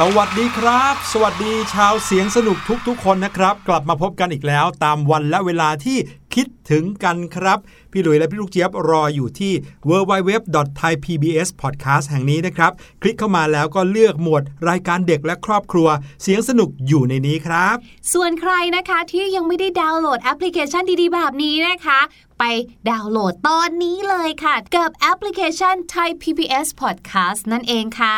สวัสดีครับ สวัสดีชาวเสียงสนุกทุกๆ คนนะครับ กลับมาพบกันอีกแล้ว ตามวันและเวลาที่คิดถึงกันครับ พี่หลุยและพี่ลูกเจี๊ยบรออยู่ที่ www.thaipbspodcast แห่งนี้นะครับ คลิกเข้ามาแล้วก็เลือกหมวดรายการเด็กและครอบครัว เสียงสนุกอยู่ในนี้ครับ ส่วนใครนะคะที่ยังไม่ได้ดาวน์โหลดแอปพลิเคชันดีๆ แบบนี้นะคะ ไปดาวน์โหลดตอนนี้เลยค่ะ กับแอปพลิเคชัน Thai PBS Podcast นั่นเองค่ะ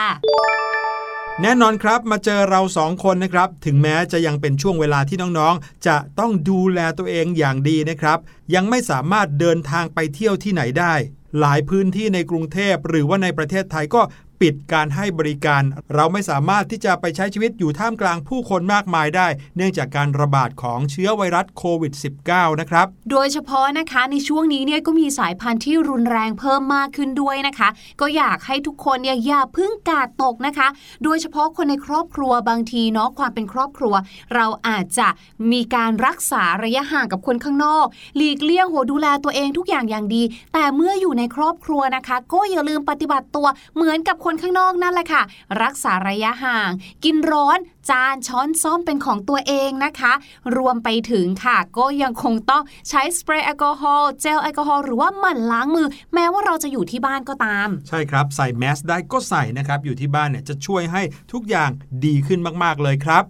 แน่นอนครับมาเจอเราสองคนนะครับ ถึงแม้จะยังเป็นช่วงเวลาที่น้องๆ จะต้องดูแลตัวเองอย่างดีนะครับ ยังไม่สามารถเดินทางไปเที่ยวที่ไหนได้ หลายพื้นที่ในกรุงเทพหรือว่าในประเทศไทยก็ ปิดการให้บริการ เราไม่สามารถที่จะไปใช้ชีวิตอยู่ท่ามกลางผู้คนมากมายได้ เนื่องจากการระบาดของเชื้อไวรัสโควิด -19 นะครับ โดยเฉพาะนะคะในช่วงนี้เนี่ยก็มีสายพันธุ์ที่รุนแรงเพิ่มมากขึ้นด้วยนะคะ ก็อยากให้ทุกคนเนี่ยอย่าพึ่งกาดตกนะคะ โดยเฉพาะคนในครอบครัวบางทีเนาะความเป็นครอบครัว เราอาจจะมีการรักษาระยะห่างกับคนข้างนอก หลีกเลี่ยงโหดูแลตัวเองทุกอย่างอย่างดี แต่เมื่ออยู่ในครอบครัวนะคะ ก็อย่าลืมปฏิบัติตัวเหมือนกับคนนข้างนอกนั่นแหละค่ะ รักษาระยะห่าง กินร้อนจานช้อนซ้อมเป็นของตัวเองนะคะ รวมไปถึงค่ะ ก็ยังคงต้องใช้สเปรย์แอลกอฮอล์เจลแอลกอฮอล์หรือว่าหมั่นล้างมือ แม้ว่าเราจะอยู่ที่บ้านก็ตาม ใช่ครับ ใส่แมสได้ก็ใส่นะครับ อยู่ที่บ้านเนี่ยจะช่วยให้ทุกอย่างดีขึ้นมาก ๆ เลยครับ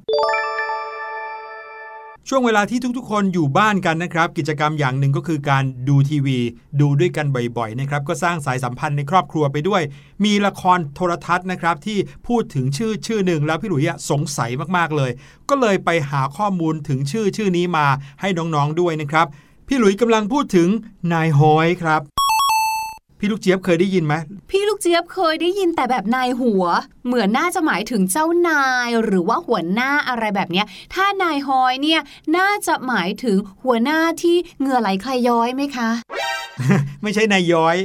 ช่วงเวลาที่ทุกๆ คนอยู่บ้านกันนะครับ กิจกรรมอย่างหนึ่งก็คือการดูทีวี ดูด้วยกันบ่อยๆนะครับก็สร้างสายสัมพันธ์ในครอบครัวไปด้วย มีละครโทรทัศน์นะครับที่พูดถึงชื่อชื่อหนึ่งแล้วพี่หลุยส์สงสัยมากๆเลย ก็เลยไปหาข้อมูลถึงชื่อชื่อนี้มาให้น้องๆด้วยนะครับ พี่หลุยส์กำลังพูดถึงนายฮอยครับพี่ลูกเจี๊ยบเคยได้ยินไหมพี่ เจี๊ยบเคยได้ยินแต่แบบนายหัว เหมือนน่าจะหมายถึงเจ้านายหรือว่าหัวหน้าอะไรแบบเนี้ยถ้านายฮอยเนี่ยน่าจะหมายถึงหัวหน้าที่เหงื่อไหลใครย้อยไหมคะ ไม่ใช่นายย้อย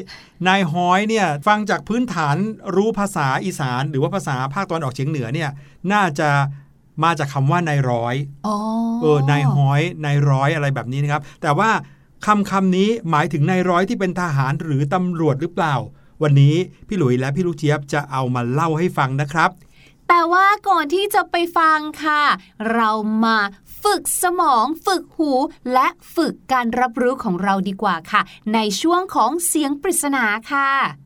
นายฮอยเนี่ยฟังจากพื้นฐานรู้ภาษาอีสาน หรือว่าภาษาภาคตะวันออกเฉียงเหนือเนี่ยน่าจะมาจากคำว่านายร้อยอ๋อเออนายฮอยนายร้อยอะไรแบบนี้นะครับ แต่ว่าคำคำนี้หมายถึงนายร้อยที่เป็นทหารหรือตำรวจหรือเปล่า วันนี้พี่หลุยและพี่ลูกเจี๊ยบจะเอามาเล่าให้ฟังนะครับ แต่ว่าก่อนที่จะไปฟังค่ะ เรามาฝึกสมองฝึกหูและฝึกการรับรู้ของเราดีกว่าค่ะ ในช่วงของเสียงปริศนาค่ะ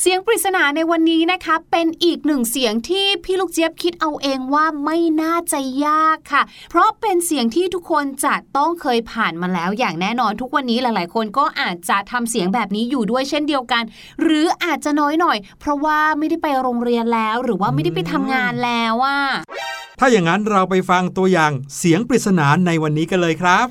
เสียงปริศนาในวันนี้นะคะ เป็นอีกหนึ่งเสียงที่พี่ลูกเจี๊ยบคิดเอาเองว่าไม่น่าจะยากค่ะ เพราะเป็นเสียงที่ทุกคนจะต้องเคยผ่านมาแล้วอย่างแน่นอนทุกวันนี้หลาย ๆ คนก็อาจจะทำเสียงแบบนี้อยู่ด้วยเช่นเดียวกัน หรืออาจจะน้อยหน่อย เพราะว่าไม่ได้ไปโรงเรียนแล้วหรือว่าไม่ได้ไปทำงานแล้วอะถ้าอย่างนั้นเราไปฟังตัวอย่างเสียงปริศนาในวันนี้กันเลยครับ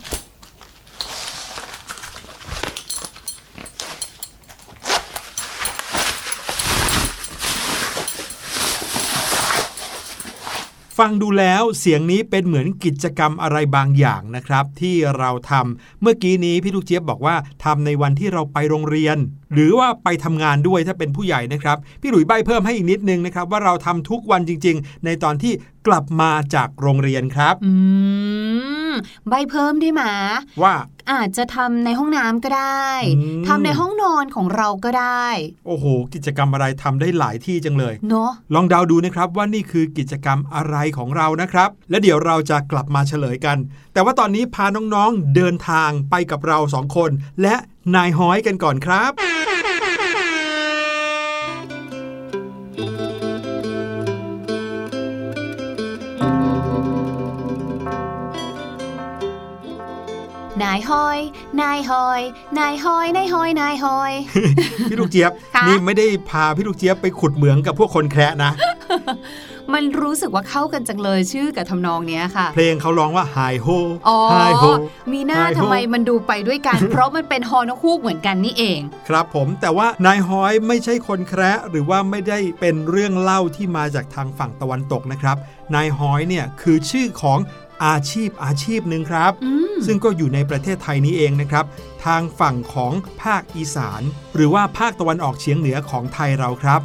ฟังดูแล้วเสียงนี้เป็นเหมือนกิจกรรมอะไรบางอย่างนะครับ ที่เราทำเมื่อกี้นี้พี่ลูกเจี๊ยบบอกว่าทำในวันที่เราไปโรงเรียน หรือว่าไปทำงานด้วยถ้าเป็นผู้ใหญ่นะครับ พี่หลุยใบเพิ่มให้อีกนิดนึงนะครับ ว่าเราทำทุกวันจริง ๆ ในตอนที่กลับมาจากโรงเรียนครับ อืมใบเพิ่มได้ไหมว่า อาจจะทำในห้องน้ำก็ได้อืมทำในห้องนอนของเราก็ได้ โอ้โห กิจกรรมอะไรทำได้หลายที่จังเลยเนาะลองเดาดูนะครับว่านี่คือกิจกรรมอะไรของเรานะครับ และเดี๋ยวเราจะกลับมาเฉลยกัน แต่ว่าตอนนี้พาน้องๆเดินทางไปกับเราสองคน และนายฮ้อยกันก่อนครับายหอย นายหอย นายหอย นายหอย นายหอย พี่ลูกเจี๊ยบค่ะนี่ไม่ได้พาพี่ลูกเจี๊ยบไปขุดเหมืองกับพวกคนแคระนะ มันรู้สึกว่าเข้ากันจังเลยชื่อกับทำนองเนี้ยค่ะ เพลงเขาร้องว่าไฮโฮอ๋อไฮโฮมีหน้าไฮโฮทำไมมันดูไปด้วยกัน เพราะมันเป็นฮอนกฮูกเหมือนกันนี่เอง ครับผมแต่ว่านายฮ้อยไม่ใช่คนแคระหรือว่าไม่ได้เป็นเรื่องเล่าที่มาจากทางฝั่งตะวันตกนะครับ นายฮ้อยเนี่ยคือชื่อของอาชีพอาชีพหนึ่งครับอืมซึ่งก็อยู่ในประเทศไทยนี้เองนะครับ ทางฝั่งของภาคอีสาน หรือว่าภาคตะวันออกเฉียงเหนือของไทยเราครับ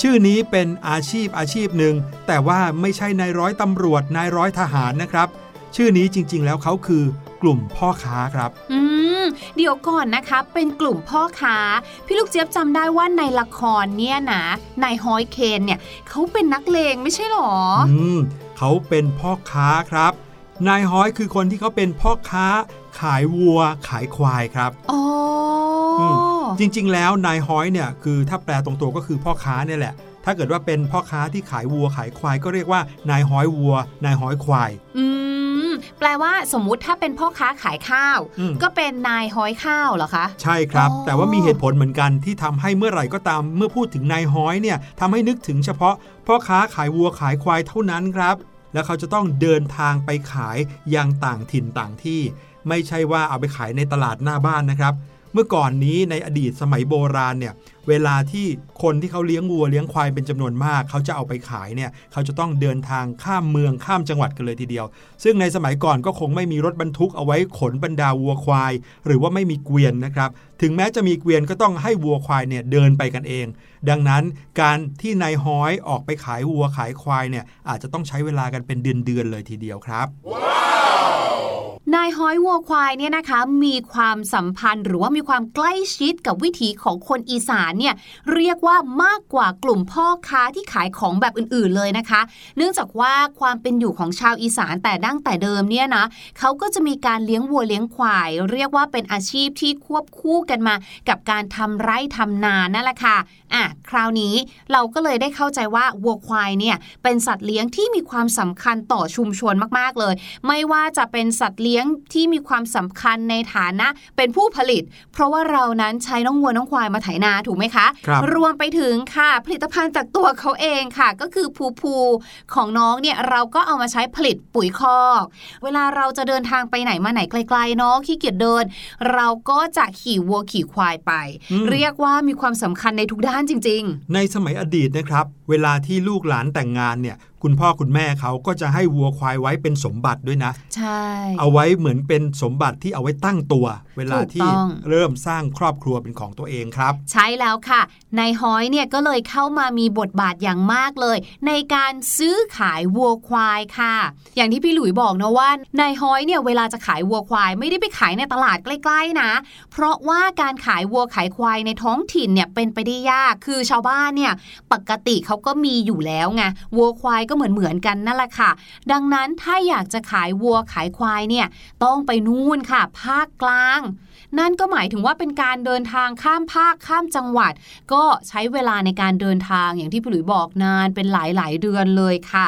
ชื่อนี้เป็นอาชีพอาชีพหนึ่ง แต่ว่าไม่ใช่นายร้อยตำรวจนายร้อยทหารนะครับ ชื่อนี้จริง ๆ แล้วเขาคือกลุ่มพ่อค้าครับ อืมเดี๋ยวก่อนนะคะ เป็นกลุ่มพ่อค้า พี่ลูกเจี๊ยบจำได้ว่าในละครเนี่ยนะนายฮอยเคนเนี่ยเขาเป็นนักเลงไม่ใช่หรอ อืมเขาเป็นพ่อค้าครับ นายฮ้อยคือคนที่เขาเป็นพ่อค้า ขายวัว ขายควายครับ อ๋ออม จริง ๆ แล้วนายฮ้อยเนี่ยคือถ้าแปลตรงตัวก็คือพ่อค้าเนี่ยแหละ ถ้าเกิดว่าเป็นพ่อค้าที่ขายวัวขายควายก็เรียกว่านายฮ้อยวัว นายฮ้อยควายอืมแปลว่าสมมุติถ้าเป็นพ่อค้าขายข้าวอืมก็เป็นนายฮ้อยข้าวเหรอคะ ใช่ครับอ๋อแต่ว่ามีเหตุผลเหมือนกันที่ทำให้เมื่อไหร่ก็ตาม เมื่อพูดถึงนายฮ้อยเนี่ยทำให้นึกถึงเฉพาะ พ่อค้าขายวัวขายควายเท่านั้นครับ แล้วเขาจะต้องเดินทางไปขายยังต่างถิ่นต่างที่ ไม่ใช่ว่าเอาไปขายในตลาดหน้าบ้านนะครับ เมื่อก่อนนี้ในอดีตสมัยโบราณเนี่ยเวลาที่คนที่เขาเลี้ยงวัวเลี้ยงควายเป็นจำนวนมาก เขาจะเอาไปขายเนี่ยเขาจะต้องเดินทางข้ามเมืองข้ามจังหวัดกันเลยทีเดียว ซึ่งในสมัยก่อนก็คงไม่มีรถบรรทุกเอาไว้ขนบรรดาวัวควาย หรือว่าไม่มีเกวียนนะครับ ถึงแม้จะมีเกวียนก็ต้องให้วัวควายเนี่ยเดินไปกันเอง ดังนั้นการที่นายฮ้อยออกไปขายวัวขายควายเนี่ยอาจจะต้องใช้เวลากันเป็นเดือนๆเลยทีเดียวครับ นายฮ้อยวัวควายเนี่ยนะคะมีความสัมพันธ์หรือว่ามีความใกล้ชิดกับวิถีของคนอีสานเนี่ยเรียกว่ามากกว่ากลุ่มพ่อค้าที่ขายของแบบอื่นๆเลยนะคะ เนื่องจากว่าความเป็นอยู่ของชาวอีสานแต่ดั้งแต่เดิมเนี่ยนะเขาก็จะมีการเลี้ยงวัวเลี้ยงควาย เรียกว่าเป็นอาชีพที่ควบคู่กันมา กับการทำไร่ทำนานั่นแหละค่ะอะคราวนี้เราก็เลยได้เข้าใจว่าวัวควายเนี่ยเป็นสัตว์เลี้ยงที่มีความสำคัญต่อชุมชนมากๆเลย ไม่ว่าจะเป็นสัตว์เลี้ยงที่มีความสำคัญในฐานะเป็นผู้ผลิต เพราะว่าเรานั้นใช้น้องวัวน้องควายมาไถนาถูกไหมคะครับรวมไปถึงค่ะ ผลิตภัณฑ์จากตัวเขาเองค่ะ ก็คือภูภูของน้องเนี่ยเราก็เอามาใช้ผลิตปุ๋ยคอก เวลาเราจะเดินทางไปไหนมาไหนไกลๆเนาะขี้เกียจเดิน เราก็จะขี่วัวขี่ควายไปอืมเรียกว่ามีความสำคัญในทุกด้านจริงในสมัยอดีตนะครับ เวลาที่ลูกหลานแต่งงานเนี่ย คุณพ่อคุณแม่เขาก็จะให้วัวควายไว้เป็นสมบัติด้วยนะๆใช่ เอาไว้เหมือนเป็นสมบัติที่เอาไว้ตั้งตัว เวลาที่ถูกต้องเริ่มสร้างครอบครัวเป็นของตัวเองครับ ใช่แล้วค่ะ นายฮ้อยเนี่ยก็เลยเข้ามามีบทบาทอย่างมากเลย ในการซื้อขายวัวควายค่ะ อย่างที่พี่หลุยบอกนะว่านายฮ้อยเนี่ยเวลาจะขายวัวควายไม่ได้ไปขายในตลาดใกล้ ๆนะ เพราะว่าการขายวัวขายควายในท้องถิ่นเนี่ยเป็นไปได้ยาก คือชาวบ้านเนี่ยปกติเขาก็มีอยู่แล้วไงวัวควายก็เหมือนเหมือนกันนั่นแหละค่ะ ดังนั้นถ้าอยากจะขายวัวขายควายเนี่ยต้องไปนู่นค่ะ ภาคกลาง นั่นก็หมายถึงว่าเป็นการเดินทางข้ามภาคข้ามจังหวัด ก็ใช้เวลาในการเดินทางอย่างที่พี่หลุยบอกนานเป็นหลายๆเดือนเลยค่ะ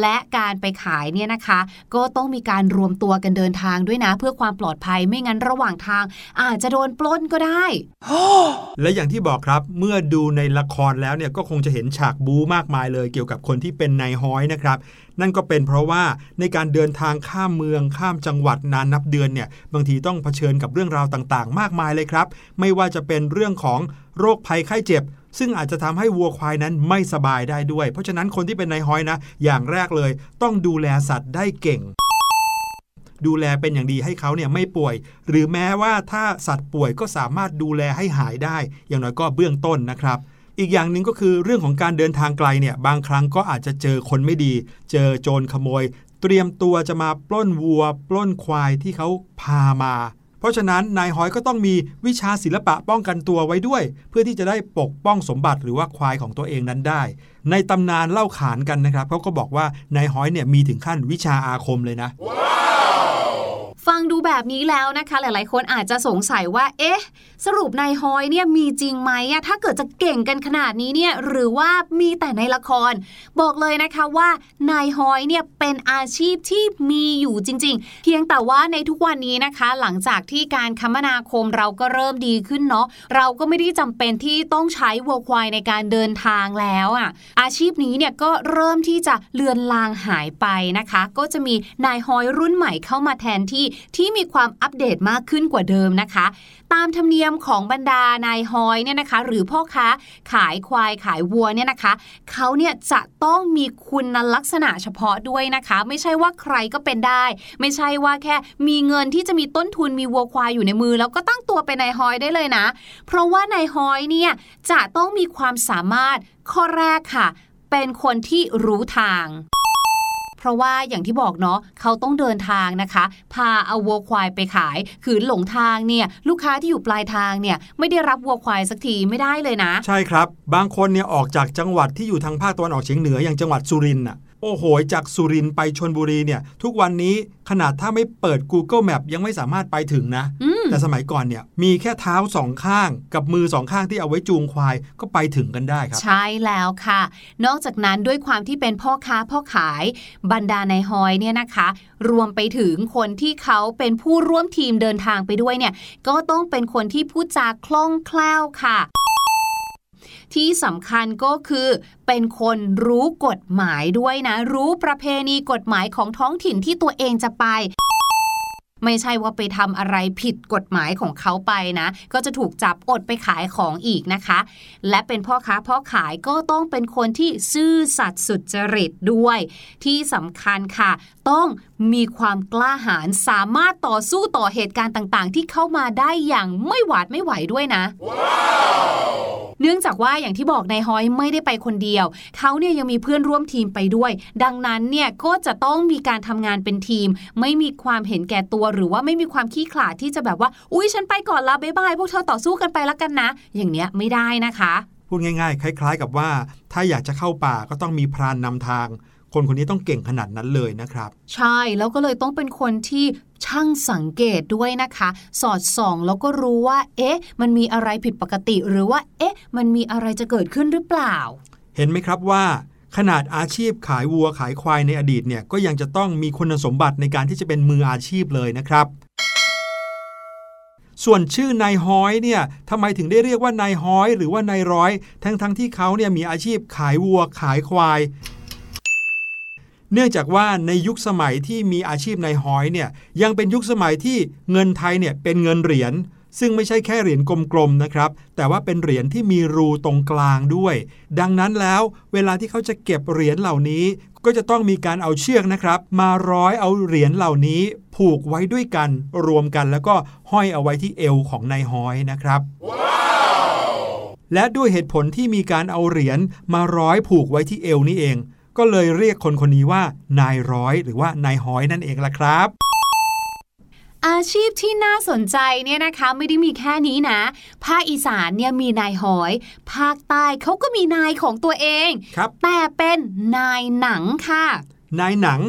และการไปขายเนี่ยนะคะ ก็ต้องมีการรวมตัวกันเดินทางด้วยนะ เพื่อความปลอดภัยไม่งั้นระหว่างทาง อาจจะโดนปล้นก็ได้ และอย่างที่บอกครับเมื่อดูในละครแล้วเนี่ยก็คงจะเห็นฉากบู๊มากมายเลยเกี่ยวกับคนที่เป็นนายฮ้อยนะครับนั่นก็เป็นเพราะว่าในการเดินทางข้ามเมืองข้ามจังหวัดนานนับเดือนเนี่ยบางทีต้องเผชิญกับเรื่องราวต่างๆ มากมายเลยครับ ไม่ว่าจะเป็นเรื่องของโรคภัยไข้เจ็บ ซึ่งอาจจะทำให้วัวควายนั้นไม่สบายได้ด้วย เพราะฉะนั้นคนที่เป็นนายฮ้อยนะ อย่างแรกเลย ต้องดูแลสัตว์ได้เก่งดูแลเป็นอย่างดีให้เขาเนี่ยไม่ป่วย หรือแม้ว่าถ้าสัตว์ป่วยก็สามารถดูแลให้หายได้ อย่างน้อยก็เบื้องต้นนะครับ อีกอย่างหนึ่งก็คือเรื่องของการเดินทางไกลเนี่ยบางครั้งก็อาจจะเจอคนไม่ดี เจอโจรขโมย เตรียมตัวจะมาปล้นวัว ปล้นควายที่เขาพามา เพราะฉะนั้นนายหอยก็ต้องมีวิชาศิลปะป้องกันตัวไว้ด้วย เพื่อที่จะได้ปกป้องสมบัติหรือว่าควายของตัวเองนั้นได้ ในตำนานเล่าขานกันนะครับเขาก็บอกว่านายหอยเนี่ยมีถึงขั้นวิชาอาคมเลยนะ wow! แบบนี้แล้วนะคะ หลายๆ คนอาจจะสงสัยว่า เอ๊ะ สรุปนายฮอยเนี่ยมีจริงไหมอะถ้าเกิดจะเก่งกันขนาดนี้เนี่ยหรือว่ามีแต่ในละคร บอกเลยนะคะว่านายฮอยเนี่ยเป็นอาชีพที่มีอยู่จริง ๆ เพียงแต่ว่าในทุกวันนี้นะคะ หลังจากที่การคมนาคมเราก็เริ่มดีขึ้นเนาะเราก็ไม่ได้จำเป็นที่ต้องใช้วัวควายในการเดินทางแล้วอะอาชีพนี้เนี่ยก็เริ่มที่จะเลือนลางหายไปนะคะ ก็จะมีนายฮอยรุ่นใหม่เข้ามาแทนที่ที่มีความอัปเดตมากขึ้นกว่าเดิมนะคะ ตามธรรมเนียมของบรรดานายฮอยเนี่ยนะคะ หรือพ่อค้าขายควายขายวัวเนี่ยนะคะเขาเนี่ยจะต้องมีคุณลักษณะเฉพาะด้วยนะคะ ไม่ใช่ว่าใครก็เป็นได้ ไม่ใช่ว่าแค่มีเงินที่จะมีต้นทุนมีวัวควายอยู่ในมือ แล้วก็ตั้งตัวเป็นนายฮอยได้เลยนะ เพราะว่านายฮอยเนี่ยจะต้องมีความสามารถข้อแรกค่ะ เป็นคนที่รู้ทาง ราะว่าอย่างที่บอกเนาะเขาต้องเดินทางนะคะ พาเอาวัวควายไปขาย คือหลงทางเนี่ยลูกค้าที่อยู่ปลายทางเนี่ยไม่ได้รับวัวควายสักทีไม่ได้เลยนะ ใช่ครับ บางคนเนี่ยออกจากจังหวัดที่อยู่ทางภาคตะวันออกเฉียงเหนืออย่างจังหวัดสุรินทร์อะ โอ้โหจากสุรินทร์ไปชนบุรีเนี่ย ทุกวันนี้ขนาดถ้าไม่เปิด Google Map ยังไม่สามารถไปถึงนะอืมแต่สมัยก่อนเนี่ยมีแค่เท้าสองข้างกับมือสองข้างที่เอาไว้จูงควายก็ไปถึงกันได้ครับ ใช่แล้วค่ะ นอกจากนั้นด้วยความที่เป็นพ่อค้าพ่อขายบรรดาในายฮอยเนี่ยนะคะ รวมไปถึงคนที่เขาเป็นผู้ร่วมทีมเดินทางไปด้วยเนี่ยก็ต้องเป็นคนที่พูดจาคล่องแคล่วค่ะ ที่สำคัญก็คือเป็นคนรู้กฎหมายด้วยนะ รู้ประเพณีกฎหมายของท้องถิ่นที่ตัวเองจะไปไม่ใช่ว่าไปทำอะไรผิดกฎหมายของเขาไปนะ ก็จะถูกจับอดไปขายของอีกนะคะ และเป็นพ่อค้าพ่อขายก็ต้องเป็นคนที่ซื่อสัตย์สุจริตด้วย ที่สำคัญค่ะ ต้องมีความกล้าหาญสามารถต่อสู้ต่อเหตุการณ์ต่างๆ ที่เข้ามาได้อย่างไม่หวาดไม่ไหวด้วยนะ เนื่องจากว่าอย่างที่บอกนายฮอยไม่ได้ไปคนเดียว เขาเนี่ยยังมีเพื่อนร่วมทีมไปด้วย ดังนั้นเนี่ยก็จะต้องมีการทำงานเป็นทีม ไม่มีความเห็นแก่ตัว หรือว่าไม่มีความขี้ขลาดที่จะแบบว่า อุ้ยฉันไปก่อนละบ๊ายบายพวกเธอต่อสู้กันไปละกันนะ อย่างเนี้ยไม่ได้นะคะ พูดง่าย ๆ คล้าย ๆ กับว่า ถ้าอยากจะเข้าป่าก็ต้องมีพรานนำทาง คนคนนี้ต้องเก่งขนาดนั้นเลยนะครับ ใช่แล้วก็เลยต้องเป็นคนที่ช่างสังเกตด้วยนะคะ สอดส่องแล้วก็รู้ว่า เอ๊ะ มันมีอะไรผิดปกติ หรือว่า เอ๊ะ มันมีอะไรจะเกิดขึ้นหรือเปล่า เห็นไหมครับว่า ขนาดอาชีพขายวัวขายควายในอดีตเนี่ยก็ยังจะต้องมีคุณสมบัติในการที่จะเป็นมืออาชีพเลยนะครับส่วนชื่อนายฮ้อยเนี่ยทำไมถึงได้เรียกว่านายฮ้อย หรือว่านายร้อย ทั้งๆทที่เขาเนี่ยมีอาชีพขายวัวขายควาย เนื่องจากว่าในยุคสมัยที่มีอาชีพนายฮ้อยเนี่ยยังเป็นยุคสมัยที่เงินไทยเนี่ยเป็นเงินเหรียญซึ่งไม่ใช่แค่เหรียญกลมๆนะครับ แต่ว่าเป็นเหรียญที่มีรูตรงกลางด้วย ดังนั้นแล้วเวลาที่เขาจะเก็บเหรียญเหล่านี้ ก็จะต้องมีการเอาเชือกนะครับ มาร้อยเอาเหรียญเหล่านี้ ผูกไว้ด้วยกันรวมกัน แล้วก็ห้อยเอาไว้ที่เอวของนายฮ้อยนะครับและด้วยเหตุผลที่มีการเอาเหรียญมาร้อยผูกไว้ที่เอวนี่เอง ก็เลยเรียกคนคนนี้ว่านายร้อย หรือว่านายฮ้อยนั่นเองล่ะครับอาชีพที่น่าสนใจเนี่ยนะคะไม่ได้มีแค่นี้นะ ภาคอีสานเนี่ยมีนายหอย ภาคใต้เขาก็มีนายของตัวเองครับแต่เป็นนายหนังค่ะ นายหนัง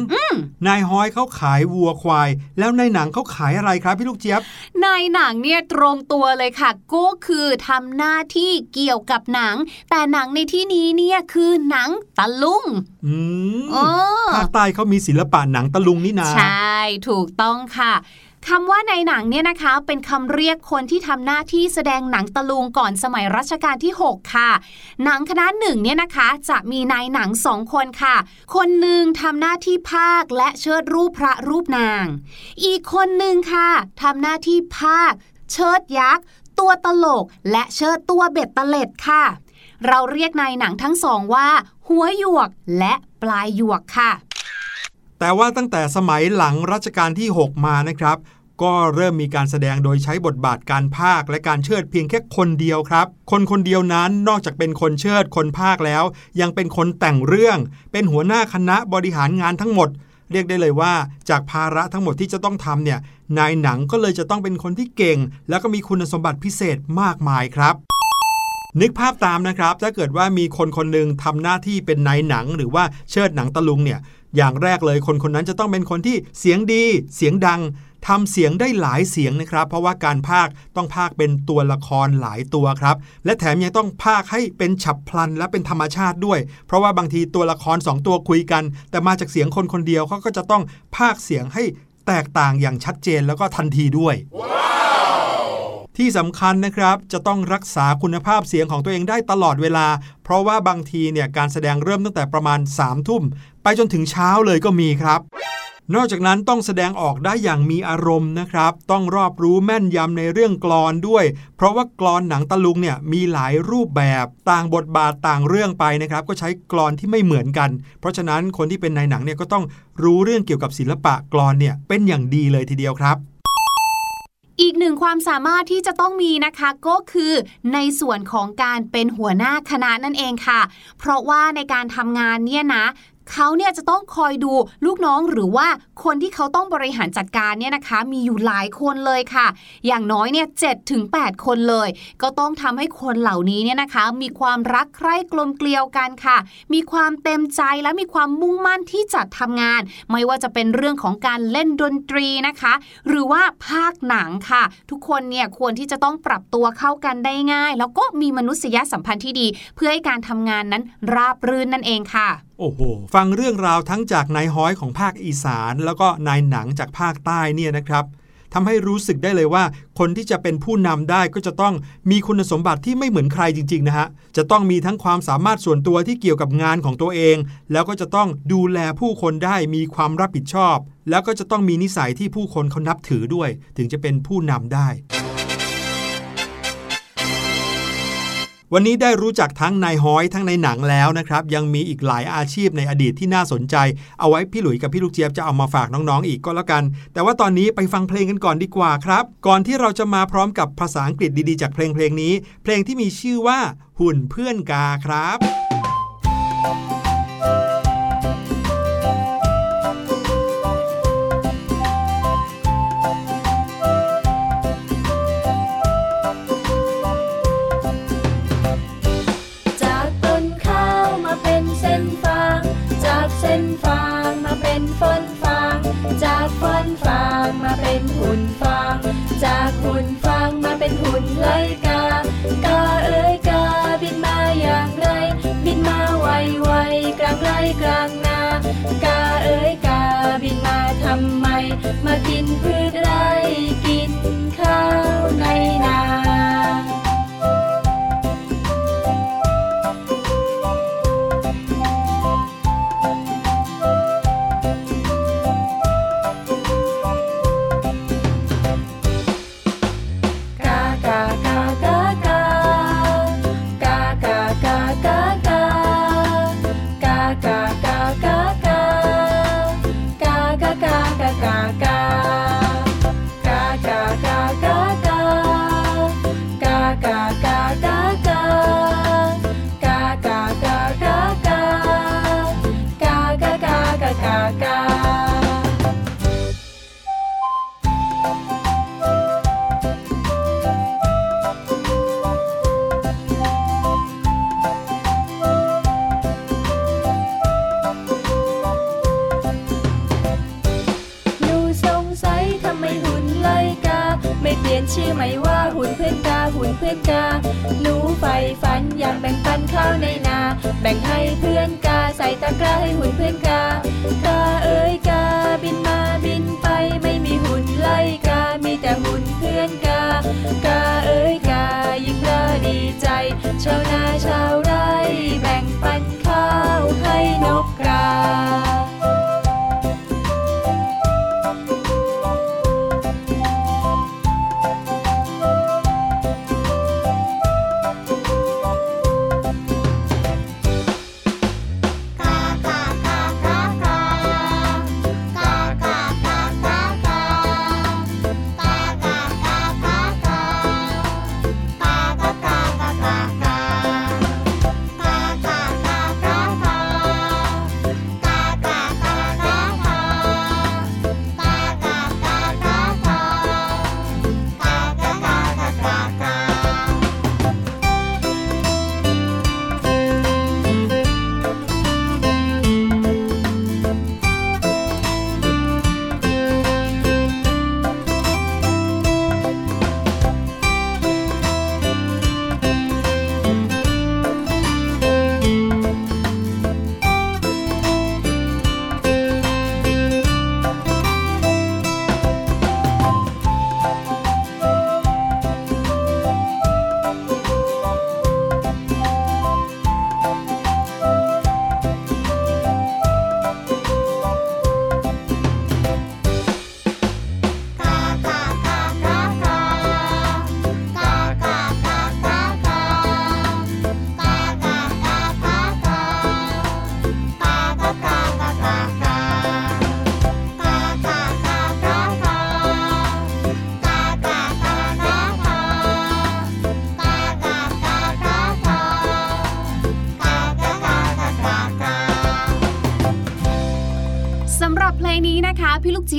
นายฮ้อยเขาขายวัวควาย แล้วนายหนังเขาขายอะไรครับพี่ลูกเจี๊ยบ นายหนังเนี่ยตรงตัวเลยค่ะ ก็คือทำหน้าที่เกี่ยวกับหนัง แต่หนังในที่นี้เนี่ยคือหนังตะลุงอืมเออภาคใต้เขามีศิลปะหนังตะลุงนี่นา ใช่ ถูกต้องค่ะ คำว่าในหนังเนี่ยนะคะ เป็นคำเรียกคนที่ทำหน้าที่แสดงหนังตะลุงก่อนสมัยรัชกาลที่ 6 ค่ะ หนังคณะหนึ่งเนี่ยนะคะ จะมีนายหนังสองคนค่ะ คนหนึ่งทำหน้าที่ภาคและเชิดรูปพระรูปนาง อีกคนหนึ่งค่ะทำหน้าที่ภาค เชิดยักษ์ ตัวตลก และเชิดตัวเบ็ดตะเล็ดค่ะ เราเรียกนายหนังทั้งสองว่า หัวหยวกและปลายหยวกค่ะ แต่ว่าตั้งแต่สมัยหลังรัชกาลที่ 6 มานะครับ ก็เริ่มมีการแสดงโดยใช้บทบาทการพากย์และการเชิดเพียงแค่คนเดียวครับ คนคนเดียวนั้นนอกจากเป็นคนเชิดคนพากย์แล้ว ยังเป็นคนแต่งเรื่อง เป็นหัวหน้าคณะบริหารงานทั้งหมด เรียกได้เลยว่า จากภาระทั้งหมดที่จะต้องทำเนี่ยนายหนังก็เลยจะต้องเป็นคนที่เก่ง แล้วก็มีคุณสมบัติพิเศษมากมายครับ นึกภาพตามนะครับ ถ้าเกิดว่ามีคนคนหนึ่งทำหน้าที่เป็นนายหนัง หรือว่าเชิดหนังตะลุงเนี่ยอย่างแรกเลยคนคนนั้นจะต้องเป็นคนที่เสียงดี เสียงดังทำเสียงได้หลายเสียงนะครับ เพราะว่าการพากต้องพากเป็นตัวละครหลายตัวครับ และแถมยังต้องพากให้เป็นฉับพลันและเป็นธรรมชาติด้วย เพราะว่าบางทีตัวละครสองตัวคุยกัน แต่มาจากเสียงคนคนเดียวเขาก็จะต้องพากเสียงให้แตกต่างอย่างชัดเจนแล้วก็ทันทีด้วย ที่สำคัญนะครับ จะต้องรักษาคุณภาพเสียงของตัวเองได้ตลอดเวลา เพราะว่าบางทีเนี่ยการแสดงเริ่มตั้งแต่ประมาณ3ามทุ่ม ไปจนถึงเช้าเลยก็มีครับ นอกจากนั้นต้องแสดงออกได้อย่างมีอารมณ์นะครับ ต้องรอบรู้แม่นยำในเรื่องกลอนด้วย เพราะว่ากลอนหนังตะลุงเนี่ยมีหลายรูปแบบ ต่างบทบาทต่างเรื่องไปนะครับ ก็ใช้กลอนที่ไม่เหมือนกัน เพราะฉะนั้นคนที่เป็นนายหนังเนี่ยก็ต้องรู้เรื่องเกี่ยวกับศิลปะกลอนเนี่ยเป็นอย่างดีเลยทีเดียวครับ อีกหนึ่งความสามารถที่จะต้องมีนะคะก็คือในส่วนของการเป็นหัวหน้าคณะนั่นเองค่ะ เพราะว่าในการทำงานเนี่ยนะ เขาเนี่ยจะต้องคอยดูลูกน้องหรือว่าคนที่เขาต้องบริหารจัดการเนี่ยนะคะ มีอยู่หลายคนเลยค่ะ อย่างน้อยเนี่ยเจ็ดถึงแคนเลย ก็ต้องทำให้คนเหล่านี้เนี่ยนะคะ มีความรักใคร่กลมเกลียวกันค่ะ มีความเต็มใจและมีความมุ่งมั่นที่จะทำงาน ไม่ว่าจะเป็นเรื่องของการเล่นดนตรีนะคะ หรือว่าภาคหนังค่ะ ทุกคนเนี่ยควรที่จะต้องปรับตัวเข้ากันได้ง่าย แล้วก็มีมนุษยสัมพันธ์ที่ดี เพื่อให้การทำงานนั้นราบรื่นนั่นเองค่ะ โอ้โห ฟังเรื่องราวทั้งจากนายฮ้อยของภาคอีสาน แล้วก็นายหนังจากภาคใต้เนี่ยนะครับทำให้รู้สึกได้เลยว่า คนที่จะเป็นผู้นำได้ก็จะต้องมีคุณสมบัติที่ไม่เหมือนใครจริง ๆ นะฮะ จะต้องมีทั้งความสามารถส่วนตัวที่เกี่ยวกับงานของตัวเอง แล้วก็จะต้องดูแลผู้คนได้มีความรับผิดชอบ แล้วก็จะต้องมีนิสัยที่ผู้คนเขานับถือด้วย ถึงจะเป็นผู้นำได้ วันนี้ได้รู้จักทั้งนายฮ้อยทั้งในหนังแล้วนะครับ ยังมีอีกหลายอาชีพในอดีตที่น่าสนใจ เอาไว้พี่หลุยกับพี่ลูกเจี๊ยบจะเอามาฝากน้องๆอีกก็แล้วกัน แต่ว่าตอนนี้ไปฟังเพลงกันก่อนดีกว่าครับ ก่อนที่เราจะมาพร้อมกับภาษาอังกฤษดีๆ จากเพลงเพลงนี้ เพลงที่มีชื่อว่าหุ่นเพื่อนกาครับ เป็นหุ่นฟาง จากหุ่นฟางมาเป็นหุ่นไลกากาเอ้ยกาบินมาอย่างไร บินมาไวไวๆกลางไรกลางนากาเอ้ยกาบินมาทำไม มากินพืช ชื่อใหม่ว่าหุ่นเพื่อนกาหุ่นเพื่อนกาหนูใฝ่ฝันอยากแบ่งปันข้าวในนา แบ่งให้เพื่อนกาใส่ตะกร้าให้หุ่นเพื่อนกากาเอ้ยกาบินมาบินไปไม่มีหุ่นไลกา มีแต่หุ่นเพื่อนกากาเอ้ยกายิ่งน่าดีใจชาวนาชาวไร่แบ่งปันข้าวให้นกกา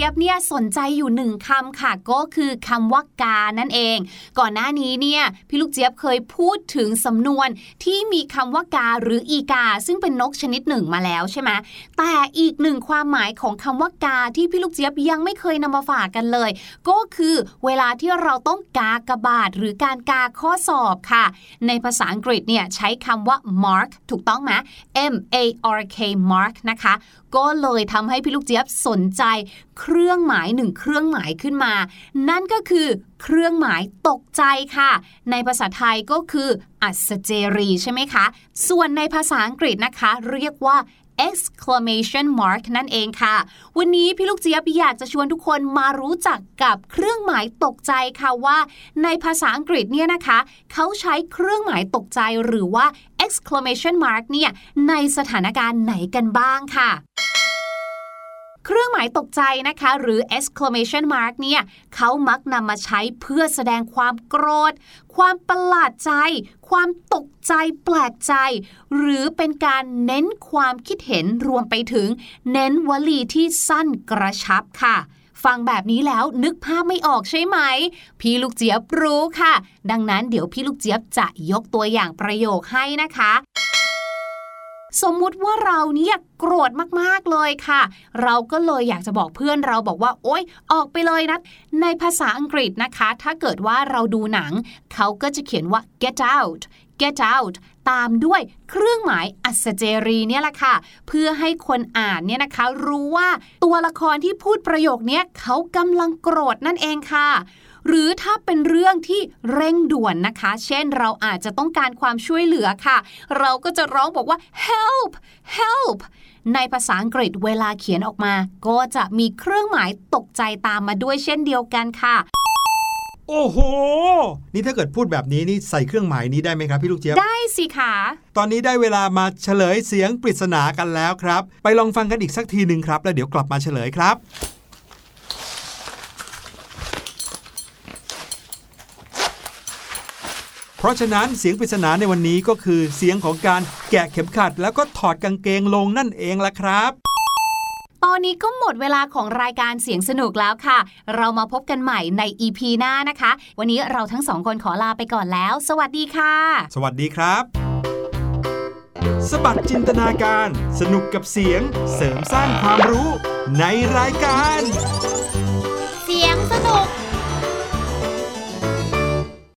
จี๊ยบเนี่ยสนใจอยู่หนึ่งคำค่ะ ก็คือคำว่ากานั่นเอง ก่อนหน้านี้เนี่ยพี่ลูกเจี๊ยบเคยพูดถึงสำนวนที่มีคำว่ากาหรืออีกา ซึ่งเป็นนกชนิดหนึ่งมาแล้วใช่ไหมแต่อีกหนึ่งความหมายของคำว่ากาที่พี่ลูกเจี๊ยบยังไม่เคยนำมาฝากกันเลย ก็คือเวลาที่เราต้องกากระบาดหรือการกาข้อสอบค่ะ ในภาษาอังกฤษเนี่ยใช้คำว่า mark ถูกต้องไหม M A R K mark นะคะ ก็เลยทำให้พี่ลูกเจี๊ยบสนใจ เครื่องหมายหนึ่งเครื่องหมายขึ้นมา นั่นก็คือเครื่องหมายตกใจค่ะ ในภาษาไทยก็คืออัศเจรีใช่ไหมคะ ส่วนในภาษาอังกฤษนะคะ เรียกว่า exclamation mark นั่นเองค่ะ วันนี้พี่ลูกเจี๊ยบอยากจะชวนทุกคนมารู้จักกับเครื่องหมายตกใจค่ะว่า ในภาษาอังกฤษเนี่ยนะคะ เขาใช้เครื่องหมายตกใจหรือว่า exclamation mark เนี่ยในสถานการณ์ไหนกันบ้างค่ะ เครื่องหมายตกใจนะคะ หรือ exclamation mark เนี่ยเขามักนำมาใช้เพื่อแสดงความโกรธ ความประหลาดใจ ความตกใจแปลกใจ หรือเป็นการเน้นความคิดเห็นรวมไปถึง เน้นวลีที่สั้นกระชับค่ะฟังแบบนี้แล้วนึกภาพไม่ออกใช่ไหม พี่ลูกเจี๊ยบรู้ค่ะ ดังนั้นเดี๋ยวพี่ลูกเจี๊ยบจะยกตัวอย่างประโยคให้นะคะ สมมุติว่าเราเนี่ยโกรธมากๆเลยค่ะ เราก็เลยอยากจะบอกเพื่อนเราบอกว่า โอ๊ย ออกไปเลยนะ ในภาษาอังกฤษนะคะ ถ้าเกิดว่าเราดูหนัง เขาก็จะเขียนว่า get out get out ตามด้วยเครื่องหมายอัศเจรีเนี่ยแหละค่ะ เพื่อให้คนอ่านเนี่ยนะคะ รู้ว่าตัวละครที่พูดประโยคนี้เขากำลังโกรธนั่นเองค่ะ หรือถ้าเป็นเรื่องที่เร่งด่วนนะคะ เช่นเราอาจจะต้องการความช่วยเหลือค่ะ เราก็จะร้องบอกว่า help help ในภาษาอังกฤษเวลาเขียนออกมา ก็จะมีเครื่องหมายตกใจตามมาด้วยเช่นเดียวกันค่ะโอ้โห นี่ถ้าเกิดพูดแบบนี้นี่ใส่เครื่องหมายนี้ได้ไหมครับพี่ลูกเจี๊ยบ ได้สิคะ ตอนนี้ได้เวลามาเฉลยเสียงปริศนากันแล้วครับ ไปลองฟังกันอีกสักทีหนึ่งครับ แล้วเดี๋ยวกลับมาเฉลยครับ เพราะฉะนั้นเสียงปริศนาในวันนี้ก็คือเสียงของการแกะเข็มขัด แล้วก็ถอดกางเกงลงนั่นเองละครับ ตอนนี้ก็หมดเวลาของรายการเสียงสนุกแล้วค่ะ เรามาพบกันใหม่ใน EP หน้านะคะ วันนี้เราทั้งสองคนขอลาไปก่อนแล้ว สวัสดีค่ะ สวัสดีครับ สบัดจินตนาการ สนุกกับเสียง เสริมสร้างความรู้ในรายการ